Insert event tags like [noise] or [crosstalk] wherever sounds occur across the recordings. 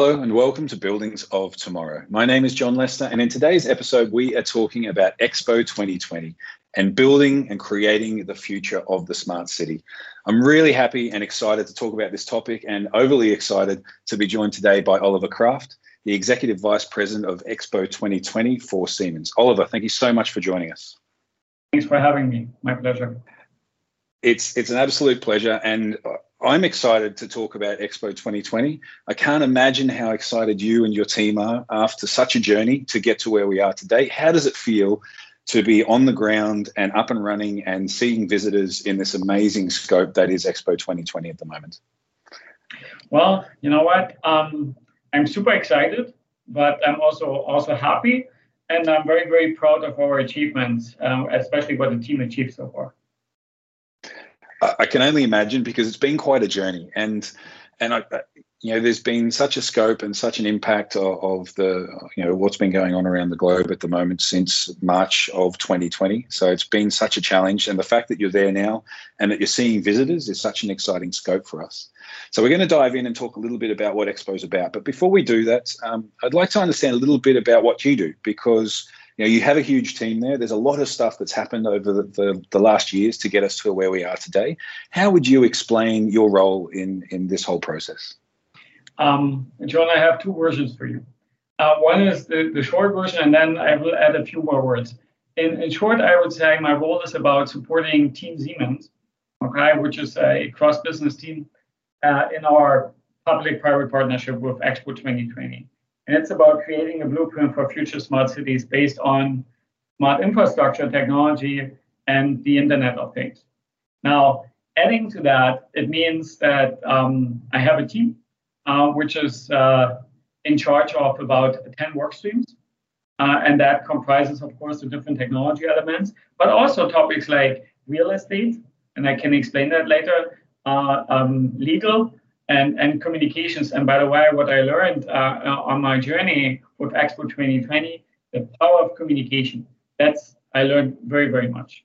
Hello and welcome to Buildings of Tomorrow. My name is John Lester, and in today's episode, we are talking about Expo 2020 and building and creating the future of the smart city. I'm really happy and excited to talk about this topic and overly excited to be joined today by Oliver Kraft, the Executive Vice President of Expo 2020 for Siemens. Oliver, thank you so much for joining us. Thanks for having me. My pleasure. It's it's an absolute pleasure, and I'm excited to talk about Expo 2020. I can't imagine how excited you and your team are after such a journey to get to where we are today. How does it feel to be on the ground and up and running and seeing visitors in this amazing scope that is Expo 2020 at the moment? Well, you know what? Um, I'm super excited, but I'm also also happy, and I'm very very proud of our achievements, um, especially what the team achieved so far. I can only imagine because it's been quite a journey, and and I, you know, there's been such a scope and such an impact of, of, the, you know, what's been going on around the globe at the moment since March of 2020. So it's been such a challenge, and the fact that you're there now and that you're seeing visitors is such an exciting scope for us. So we're going to dive in and talk a little bit about what Expo is about. But before we do that, um, I'd like to understand a little bit about what you do because you know, you have a huge team there. There's a lot of stuff that's happened over the, the, the, last years to get us to where we are today. How would you explain your role in, in this whole process? Um, John, I have two versions for you. Uh, one is the, the short version, and then I will add a few more words. In, in short, I would say my role is about supporting Team Siemens, okay, which is a cross-business team uh, in our public-private partnership with Expo 2020. And it's about creating a blueprint for future smart cities based on smart infrastructure technology and the Internet of Things. Now, adding to that, it means that um, I have a team uh, which is uh, in charge of about 10 work streams. Uh, and that comprises, of course, the different technology elements, but also topics like real estate, and I can explain that later, uh, um, legal, and, and communications. And by the way, what I learned uh, on my journey with Expo 2020, the power of communication. That's I learned very, very much.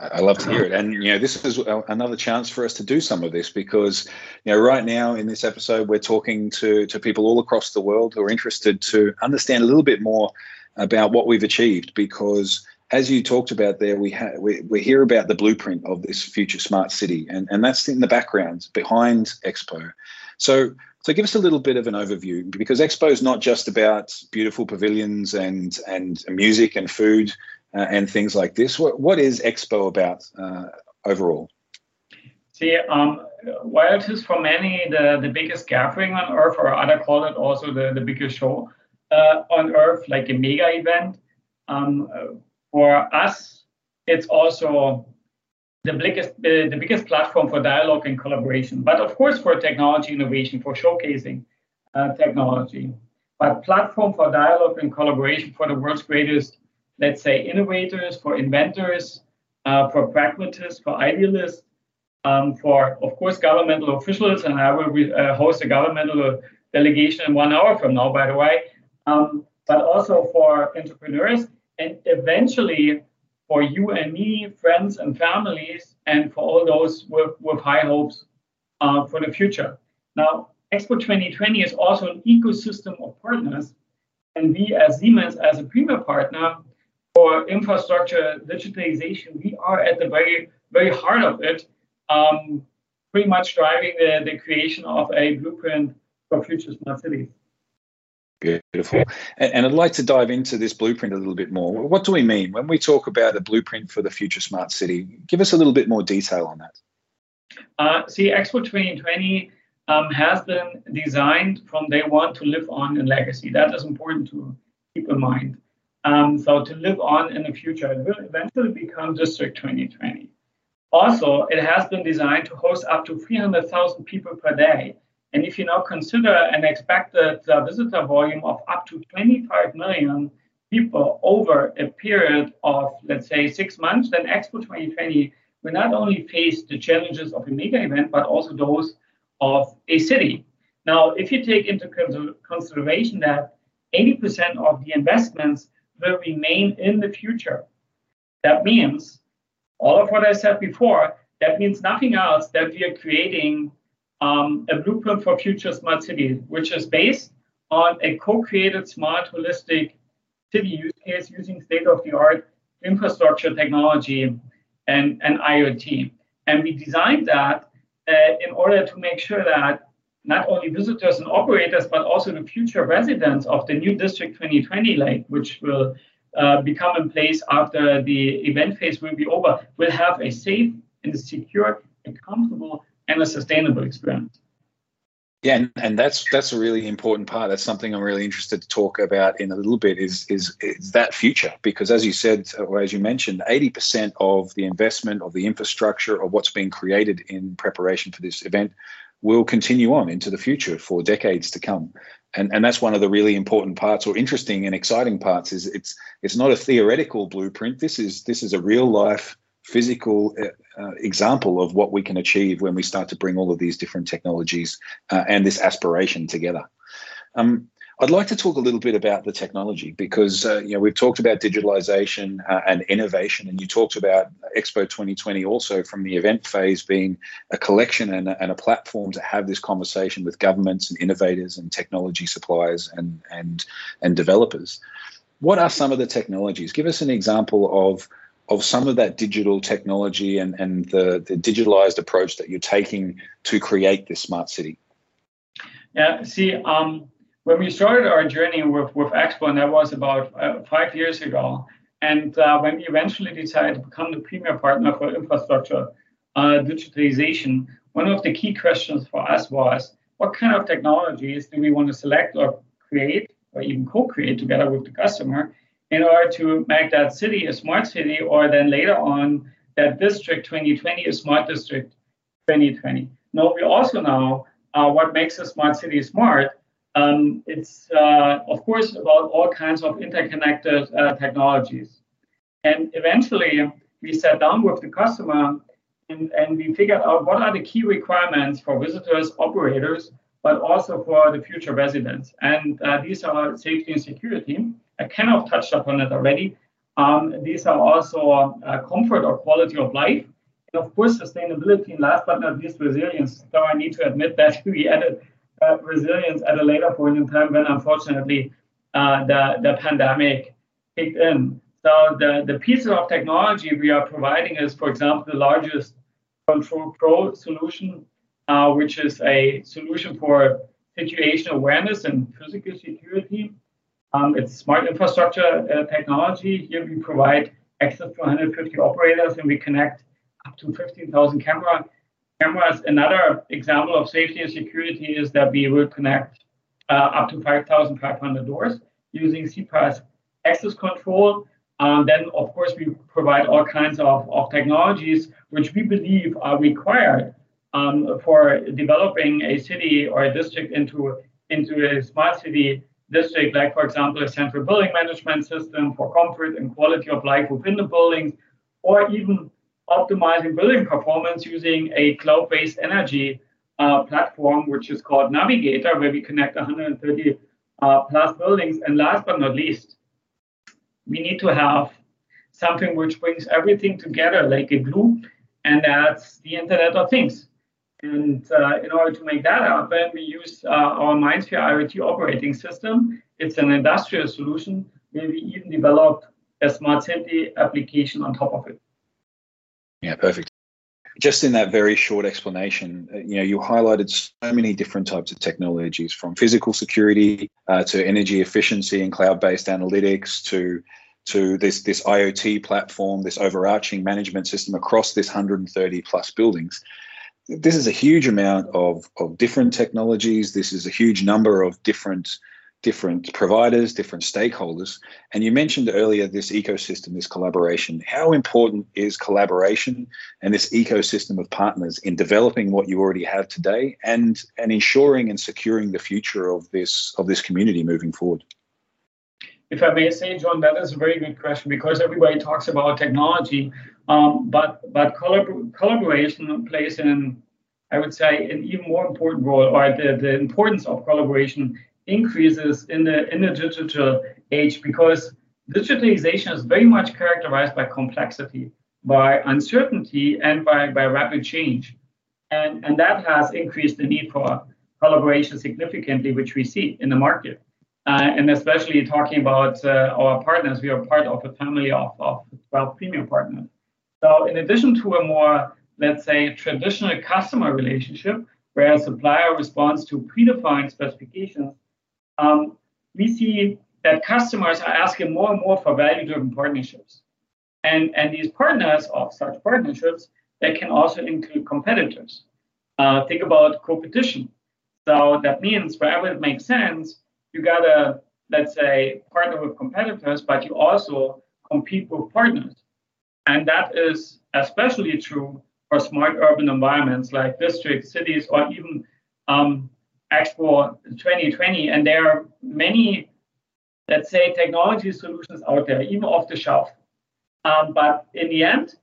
I love to hear it. And, you know, this is another chance for us to do some of this because, you know, right now in this episode, we're talking to, to people all across the world who are interested to understand a little bit more about what we've achieved because as you talked about there, we, ha- we, we hear about the blueprint of this future smart city, and, and that's in the background behind Expo. So, so give us a little bit of an overview because Expo is not just about beautiful pavilions and and music and food uh, and things like this. What what is Expo about uh, overall? See, um, while it is for many the, the biggest gathering on Earth, or other call it also the, the biggest show uh, on Earth, like a mega event, um, for us, it's also the biggest, uh, the biggest platform for dialogue and collaboration, but of course for technology innovation, for showcasing uh, technology. But platform for dialogue and collaboration for the world's greatest, let's say, innovators, for inventors, uh, for pragmatists, for idealists, um, for, of course, governmental officials, and I will re- uh, host a governmental delegation in one hour from now, by the way, um, but also for entrepreneurs and eventually for you and me, friends and families, and for all those with, with high hopes uh, for the future. Now, Expo 2020 is also an ecosystem of partners, and we as Siemens, as a premier partner for infrastructure digitalization, we are at the very, very heart of it, um, pretty much driving the, the creation of a blueprint for future smart cities. Beautiful. And, and, I'd like to dive into this blueprint a little bit more. What do we mean when we talk about a blueprint for the future smart city? Give us a little bit more detail on that. Uh, see, Expo 2020 um, has been designed from day one to live on in legacy. That is important to keep in mind. Um, so to live on in the future, it will eventually become District 2020. Also, it has been designed to host up to 300,000 people per day and if you now consider an expected uh, visitor volume of up to 25 million people over a period of, let's say, six months, then Expo 2020 will not only face the challenges of a mega event, but also those of a city. Now, if you take into consideration that 80% of the investments will remain in the future, that means all of what I said before, that means nothing else that we are creating um, a blueprint for future smart cities, which is based on a co-created smart holistic city use case using state-of-the-art infrastructure technology and, and IoT. And we designed that uh, in order to make sure that not only visitors and operators, but also the future residents of the new District 2020 lake, which will uh, become in place after the event phase will be over, will have a safe and secure and comfortable and a sustainable experience. Yeah, and, and that's that's a really important part. That's something I'm really interested to talk about in a little bit. Is is is that future? Because as you said, or as you mentioned, 80% of the investment of the infrastructure of what's being created in preparation for this event will continue on into the future for decades to come. And, and that's one of the really important parts or interesting and exciting parts is it's it's not a theoretical blueprint. This is this is a real life physical uh, uh, example of what we can achieve when we start to bring all of these different technologies uh, and this aspiration together. Um, I'd like to talk a little bit about the technology because uh, you know we've talked about digitalization uh, and innovation, and you talked about Expo 2020 also from the event phase being a collection and a, and a platform to have this conversation with governments and innovators and technology suppliers and and and developers. What are some of the technologies? Give us an example of of some of that digital technology and, and the, the digitalized approach that you're taking to create this smart city. Yeah, see, um, when we started our journey with, with Expo, and that was about uh, five years ago, and uh, when we eventually decided to become the premier partner for infrastructure uh, digitalization, one of the key questions for us was what kind of technologies do we want to select or create or even co-create together with the customer in order to make that city a smart city or then later on that district 2020 a smart district 2020. Now we also know uh, what makes a smart city smart um, it's, uh, of course, about all kinds of interconnected uh, technologies. And eventually, we sat down with the customer and, and we figured out what are the key requirements for visitors, operators, but also for the future residents. And uh, these are safety and security. I kind of touched upon it already. Um, these are also uh, comfort or quality of life. And of course, sustainability, and last but not least, resilience. So I need to admit that [laughs] we added uh, resilience at a later point in time when unfortunately uh, the, the pandemic kicked in. So the, the pieces of technology we are providing is, for example, the largest Control Pro solution, uh, which is a solution for situational awareness and physical security. Um, it's smart infrastructure uh, technology. Here we provide access to 150 operators and we connect up to 15,000 camera cameras. Another example of safety and security is that we will connect uh, up to 5,500 doors using SiPass access control. Um, then, of course, we provide all kinds of, of technologies which we believe are required um, for developing a city or a district into, into a smart city district, like, for example, a central building management system for comfort and quality of life within the buildings, or even optimizing building performance using a cloud-based energy uh, platform, which is called Navigator, where we connect 130 uh, plus buildings. And last but not least, we need to have something which brings everything together like a glue, and that's the Internet of Things. And uh, in order to make that happen, we use uh, our MindSphere IoT operating system. It's an industrial solution where we even developed a smart city application on top of it. Yeah, perfect. Just in that very short explanation, uh, you know, you highlighted so many different types of technologies from physical security uh, to energy efficiency and cloud-based analytics to to this this IoT platform, this overarching management system across this 130 plus buildings. This is a huge amount of, of different technologies. This is a huge number of different different providers, different stakeholders. And you mentioned earlier this ecosystem, this collaboration. How important is collaboration and this ecosystem of partners in developing what you already have today and, and ensuring and securing the future of this of this community moving forward? If I may say, John, that is a very good question because everybody talks about technology, um, but but collab- collaboration plays an I would say an even more important role, or the, the importance of collaboration increases in the in the digital age because digitalization is very much characterized by complexity, by uncertainty, and by, by rapid change. And, and that has increased the need for collaboration significantly, which we see in the market. Uh, and especially talking about uh, our partners, we are part of a family of, of 12 premium partners. So, in addition to a more, let's say, traditional customer relationship, where a supplier responds to predefined specifications, um, we see that customers are asking more and more for value driven partnerships. And, and these partners of such partnerships, they can also include competitors. Uh, think about competition. So that means wherever it makes sense, you gotta, let's say, partner with competitors, but you also compete with partners. And that is especially true for smart urban environments like districts, cities, or even um, Expo 2020. And there are many, let's say, technology solutions out there, even off the shelf. Um, but in the end,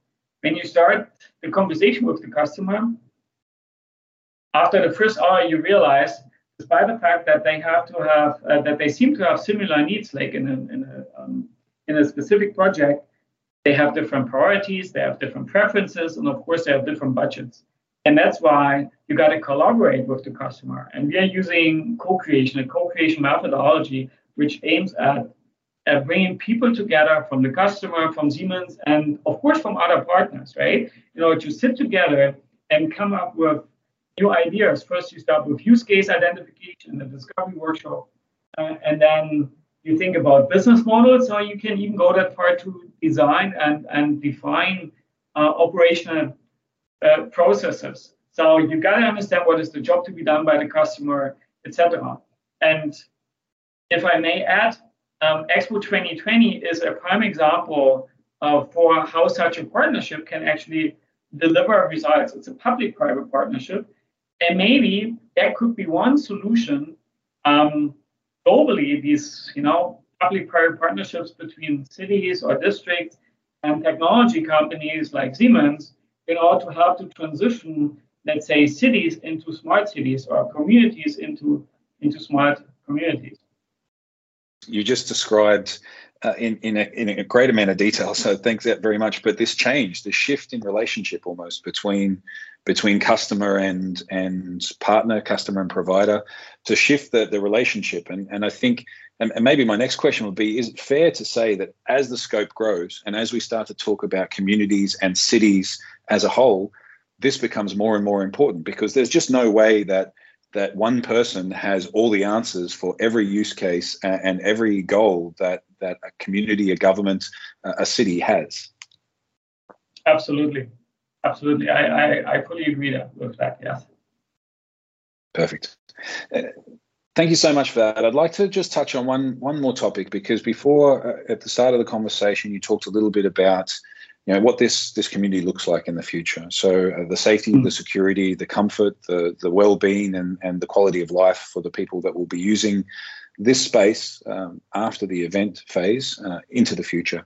when you start the conversation with the customer, after the first hour, you realize, despite the fact that they have to have, uh, that they seem to have similar needs, like in a, in a, um, in a specific project, they have different priorities, they have different preferences, and of course, they have different budgets. And that's why you got to collaborate with the customer. And we are using co-creation, a co-creation methodology, which aims at, at bringing people together from the customer, from Siemens, and of course from other partners, right? You know, to sit together and come up with new ideas. First, you start with use case identification, the discovery workshop, uh, and then you think about business models, or you can even go that far to design and, and define uh, operational uh, processes. So you got to understand what is the job to be done by the customer, etc. And if I may add, um, Expo 2020 is a prime example uh, for how such a partnership can actually deliver results. It's a public-private partnership, and maybe that could be one solution um, globally. These, you know, public-private partnerships between cities or districts and technology companies like Siemens in order to help to transition, let's say, cities into smart cities or communities into, into smart communities. You just described uh, in, in a, in, a, great amount of detail, so thanks that very much. But this change, the shift in relationship almost between between customer and and partner, customer and provider, to shift the, the relationship. And and I think and, and maybe my next question would be is it fair to say that as the scope grows and as we start to talk about communities and cities as a whole, this becomes more and more important because there's just no way that that one person has all the answers for every use case and every goal that that a community, a government, a city has. Absolutely, absolutely. I I, I fully agree that with that. Yes. Perfect. Uh, Thank you so much for that. I'd like to just touch on one one more topic because before uh, at the start of the conversation you talked a little bit about you know what this this community looks like in the future. So uh, the safety, mm. the security, the comfort, the the well-being and and the quality of life for the people that will be using this space um, after the event phase uh, into the future.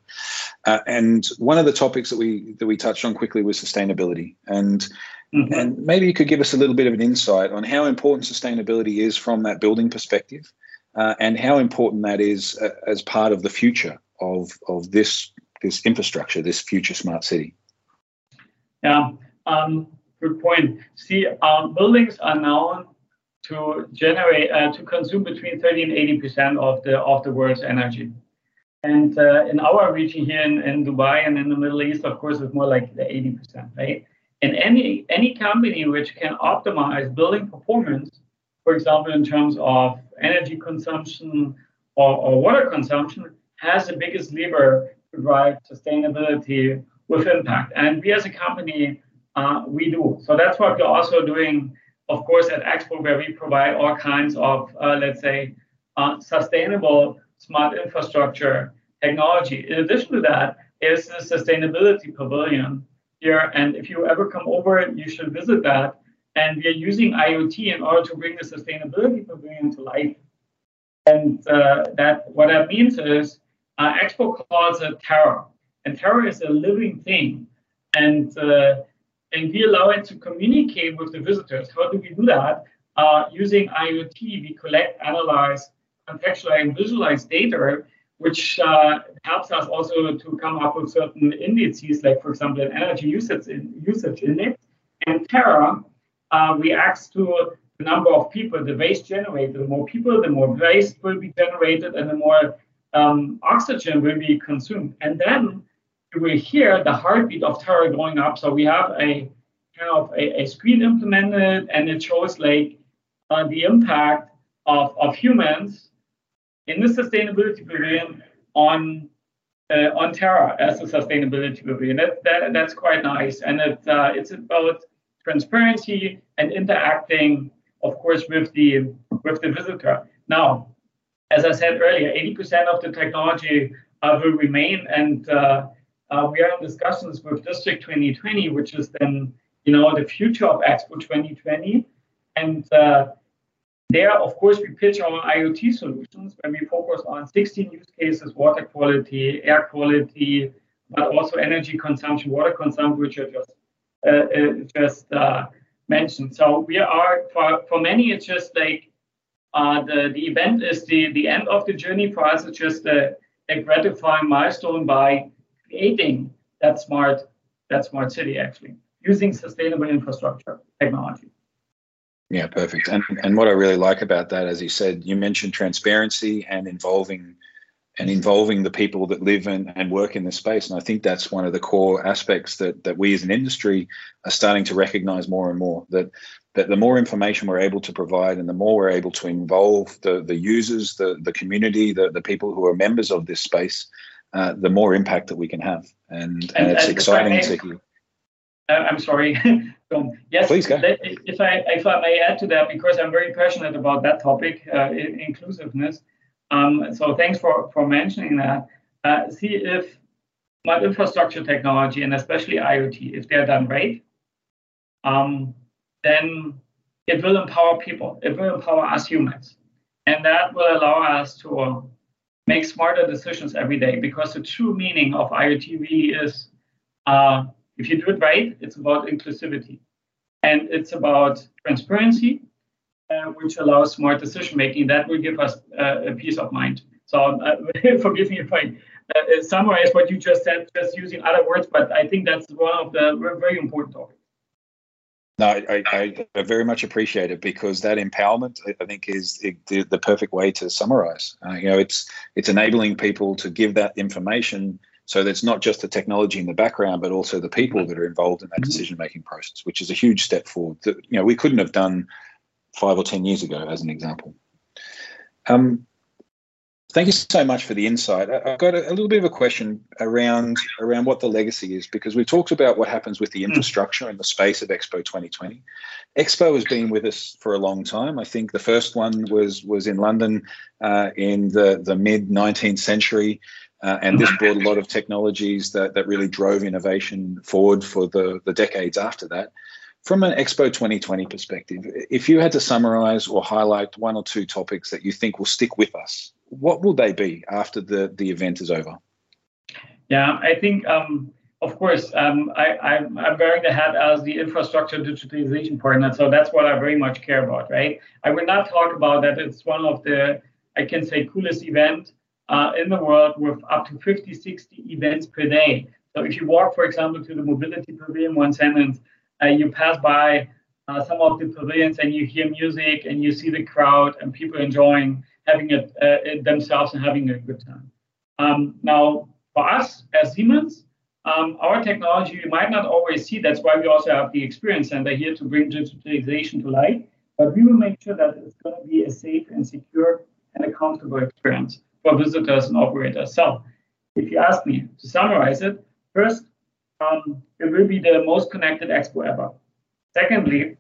Uh, and one of the topics that we that we touched on quickly was sustainability and Mm-hmm. And maybe you could give us a little bit of an insight on how important sustainability is from that building perspective, uh, and how important that is uh, as part of the future of of this this infrastructure, this future smart city. Yeah, um, good point. See, um, buildings are known to generate uh, to consume between 30 and 80 percent of the of the world's energy. And uh, in our region here in, in Dubai and in the Middle East, of course, it's more like the 80 percent, right? And any any company which can optimize building performance, for example, in terms of energy consumption or, or water consumption, has the biggest lever to drive sustainability with impact. And we as a company, uh, we do. So that's what we're also doing, of course, at Expo, where we provide all kinds of, uh, let's say, uh, sustainable smart infrastructure technology. In addition to that, is the sustainability pavilion, here. And if you ever come over, you should visit that. And we are using IoT in order to bring the sustainability pavilion to life. And uh, that what that means is uh, Expo calls it Terra, and Terra is a living thing, and uh, and we allow it to communicate with the visitors. How do we do that? Uh, using IoT, we collect, analyze, contextualize, and visualize data which uh, helps us also to come up with certain indices, like for example, an energy usage in, usage index. And Terra uh, reacts to the number of people, the waste generated. The more people, the more waste will be generated, and the more um, oxygen will be consumed. And then you will hear the heartbeat of Terra going up. So we have a kind of a, a screen implemented, and it shows like uh, the impact of, of humans in the sustainability pavilion on uh, on Terra as a sustainability pavilion. That, that, that's quite nice, and it, uh, it's about transparency and interacting, of course, with the with the visitor. Now, as I said earlier, 80% of the technology uh, will remain, and uh, we are in discussions with District 2020, which is then you know the future of Expo 2020, and uh, there, of course, we pitch our IoT solutions where we focus on 16 use cases, water quality, air quality, but also energy consumption, water consumption, which I just, uh, uh, just uh, mentioned. So we are, for, for many, it's just like uh, the, the event is the, the end of the journey. For us, it's just a, a gratifying milestone by creating that smart, that smart city, actually, using sustainable infrastructure technology. Yeah, perfect. And and what I really like about that, as you said, you mentioned transparency and involving and involving the people that live and, and work in the space. And I think that's one of the core aspects that that we as an industry are starting to recognize more and more. That that the more information we're able to provide and the more we're able to involve the the users, the the community, the, the people who are members of this space, uh, the more impact that we can have. And, and, and it's and exciting to hear. Uh, I'm sorry. [laughs] so, yes, Please go. if I if I may add to that, because I'm very passionate about that topic, uh, inclusiveness. Um, so thanks for for mentioning that. Uh, see if smart infrastructure technology and especially IoT, if they're done right, um, then it will empower people. It will empower us humans, and that will allow us to make smarter decisions every day. Because the true meaning of IoT really is. Uh, if you do it right, it's about inclusivity and it's about transparency, uh, which allows smart decision making. That will give us uh, a peace of mind. So, uh, [laughs] forgive me if I uh, summarize what you just said, just using other words, but I think that's one of the very important topics. No, I, I, I, very much appreciate it because that empowerment, I think, is the, the perfect way to summarize. Uh, you know, it's it's enabling people to give that information so that's not just the technology in the background, but also the people that are involved in that mm-hmm. decision making process, which is a huge step forward that you know we couldn't have done five or ten years ago, as an example. Um, thank you so much for the insight. I've got a, a, little bit of a question around around what the legacy is because we've talked about what happens with the mm. infrastructure in the space of Expo 2020. Expo has been with us for a long time. I think the first one was was in London uh, in the the mid 19th century. Uh, and this brought a lot of technologies that, that really drove innovation forward for the, the decades after that. From an Expo 2020 perspective, if you had to summarize or highlight one or two topics that you think will stick with us, what will they be after the, the event is over? Yeah, I think, um, of course, um, I, I'm, I'm wearing the hat as the infrastructure digitalization partner. So that's what I very much care about, right? I will not talk about that. It's one of the, I can say, coolest event uh, in the world with up to 50, 60 events per day. So if you walk, for example, to the mobility pavilion, one sentence, uh, you pass by uh, some of the pavilions and you hear music and you see the crowd and people enjoying having it, uh, themselves and having a good time. Um, now, for us as Siemens, um, our technology you might not always see. That's why we also have the experience center here to bring digitalization to life. But we will make sure that it's going to be a safe and secure and a comfortable experience for visitors and operators. So if you ask me to summarize it, first, um, it will be the most connected expo ever. Secondly,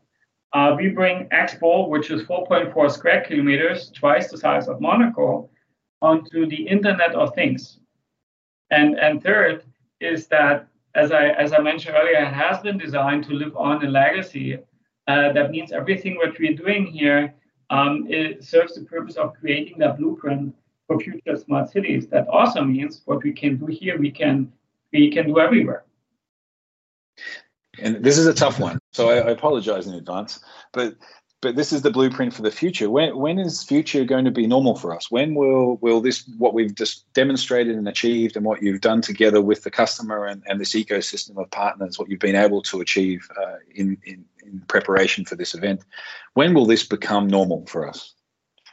uh, we bring Expo, which is 4.4 square kilometers, twice the size of Monaco, onto the Internet of Things. And, and third is that, as I, as I mentioned earlier, it has been designed to live on a legacy. Uh, that means everything what we're doing here um, serves the purpose of creating that blueprint for future smart cities. That also means what we can do here, we can we can do everywhere. And this is a tough one, so I, I apologize in advance. But but this is the blueprint for the future. When when is future going to be normal for us? When will will this what we've just demonstrated and achieved and what you've done together with the customer and, and this ecosystem of partners, what you've been able to achieve uh, in, in in preparation for this event. When will this become normal for us?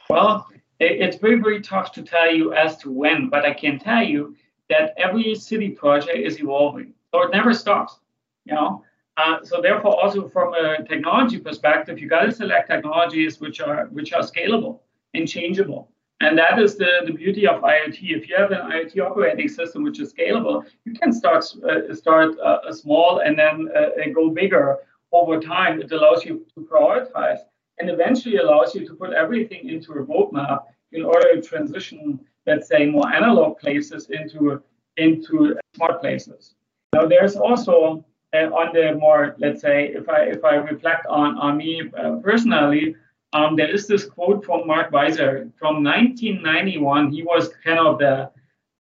Well, it's very, very tough to tell you as to when, but I can tell you that every city project is evolving. So it never stops, you know. Uh, so therefore, also from a technology perspective, you got to select technologies which are which are scalable and changeable. And that is the, the beauty of IoT. If you have an IoT operating system which is scalable, you can start uh, start uh, small and then uh, go bigger over time. It allows you to prioritize and eventually allows you to put everything into a roadmap in order to transition, let's say, more analog places into into smart places. Now, there's also on the more, let's say, if I if I reflect on on me uh, personally, um, there is this quote from Mark Weiser from 1991. He was kind of the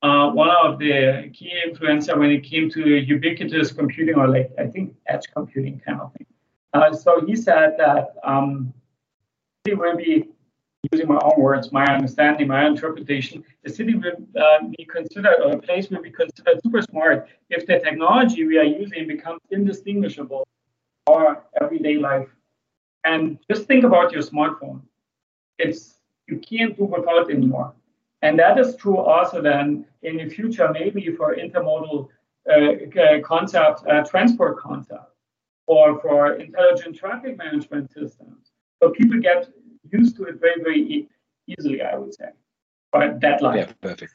uh, one of the key influencer when it came to ubiquitous computing or like I think edge computing kind of thing. Uh, so he said that um, he will be using my own words, my understanding, my interpretation, the city will uh, be considered, or a place will be considered super smart if the technology we are using becomes indistinguishable our everyday life. And just think about your smartphone. It's you can't do without anymore. And that is true also then in the future, maybe for intermodal uh, concept, uh, transport concept, or for intelligent traffic management systems. So people get used to it very, very easily, I would say. But that line. Yeah, perfect.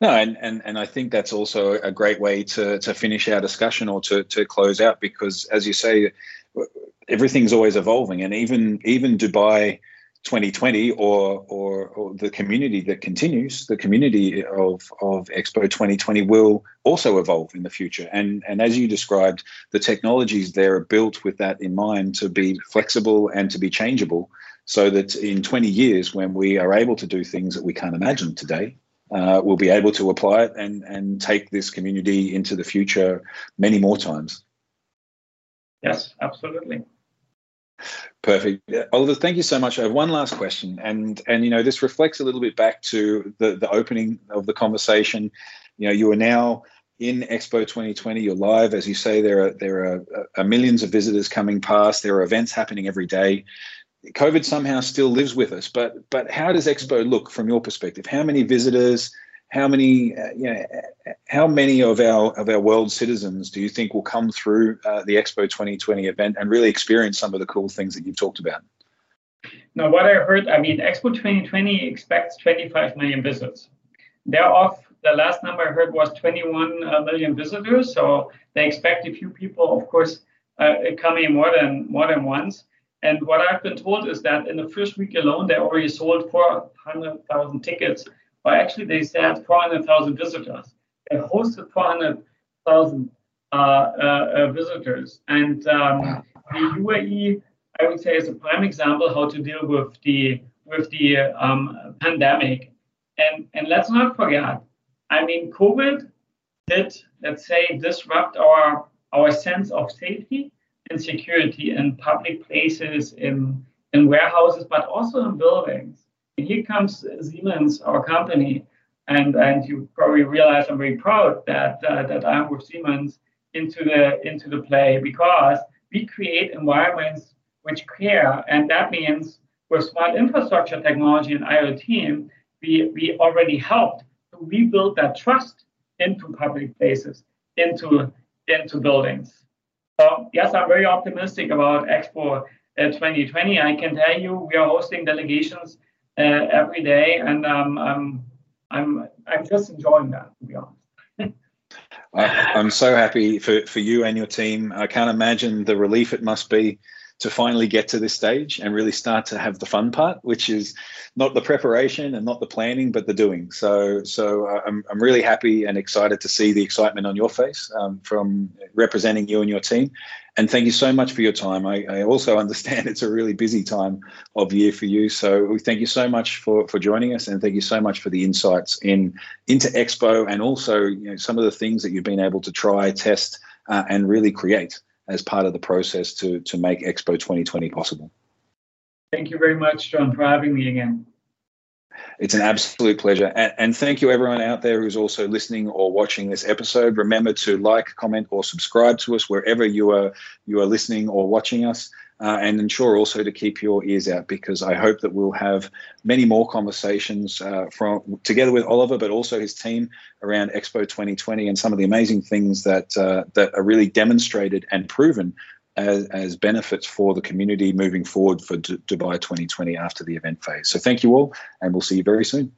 No, and, and and I think that's also a great way to to finish our discussion or to to close out because, as you say, everything's always evolving, and even even Dubai 2020 or, or, or the community that continues, the community of of Expo 2020 will also evolve in the future. And and as you described, the technologies there are built with that in mind to be flexible and to be changeable so that in 20 years, when we are able to do things that we can't imagine today, uh, we'll be able to apply it and, and take this community into the future many more times. Yes, absolutely. Perfect, Oliver. Thank you so much. I have one last question, and and you know this reflects a little bit back to the the opening of the conversation. You know, you are now in Expo 2020. You're live, as you say. There are there are, are millions of visitors coming past. There are events happening every day. COVID somehow still lives with us. But but how does Expo look from your perspective? How many visitors? How many uh, you know, how many of our of our world citizens do you think will come through uh, the Expo 2020 event and really experience some of the cool things that you've talked about? Now, what I heard, I mean, Expo 2020 expects 25 million visitors. Thereof, the last number I heard was 21 uh, visitors. So they expect a few people, of course, uh, coming more than more than once. And what I've been told is that in the first week alone, they already sold 400,000 tickets. Or actually, they said 400,000 visitors. They hosted 400,000 uh, uh, uh, visitors. And um, the UAE, I would say, is a prime example how to deal with the with the um, pandemic. And and let's not forget, I mean, COVID did let's say disrupt our our sense of safety and security in public places, in, in warehouses, but also in buildings. And here comes Siemens, our company, and, and you probably realize I'm very proud that, uh, that I'm with Siemens into the, into the play because we create environments which care, and that means with smart infrastructure technology and IoT, we, we already helped to rebuild that trust into public places, into, into buildings. So yes, I'm very optimistic about Expo uh, 2020. I can tell you we are hosting delegations uh, every day, and um, I'm I'm I'm just enjoying that to be honest. [laughs] I, am so happy for, for you and your team. I can't imagine the relief it must be to finally get to this stage and really start to have the fun part, which is not the preparation and not the planning, but the doing. So, so uh, I'm, I'm really happy and excited to see the excitement on your face um, from representing you and your team. And thank you so much for your time. I, I, also [laughs] understand it's a really busy time of year for you. So we thank you so much for, for joining us and thank you so much for the insights in into Expo and also you know, some of the things that you've been able to try, test, uh, and really create as part of the process to to make Expo 2020 possible. Thank you very much, John, for having me again. It's an absolute pleasure. And, and, thank you, everyone out there who's also listening or watching this episode. Remember to like, comment, or subscribe to us wherever you are you are listening or watching us. Uh, and ensure also to keep your ears out because I hope that we'll have many more conversations uh, from together with Oliver, but also his team around Expo 2020 and some of the amazing things that uh, that are really demonstrated and proven as, as benefits for the community moving forward for D- Dubai 2020 after the event phase. So thank you all, and we'll see you very soon.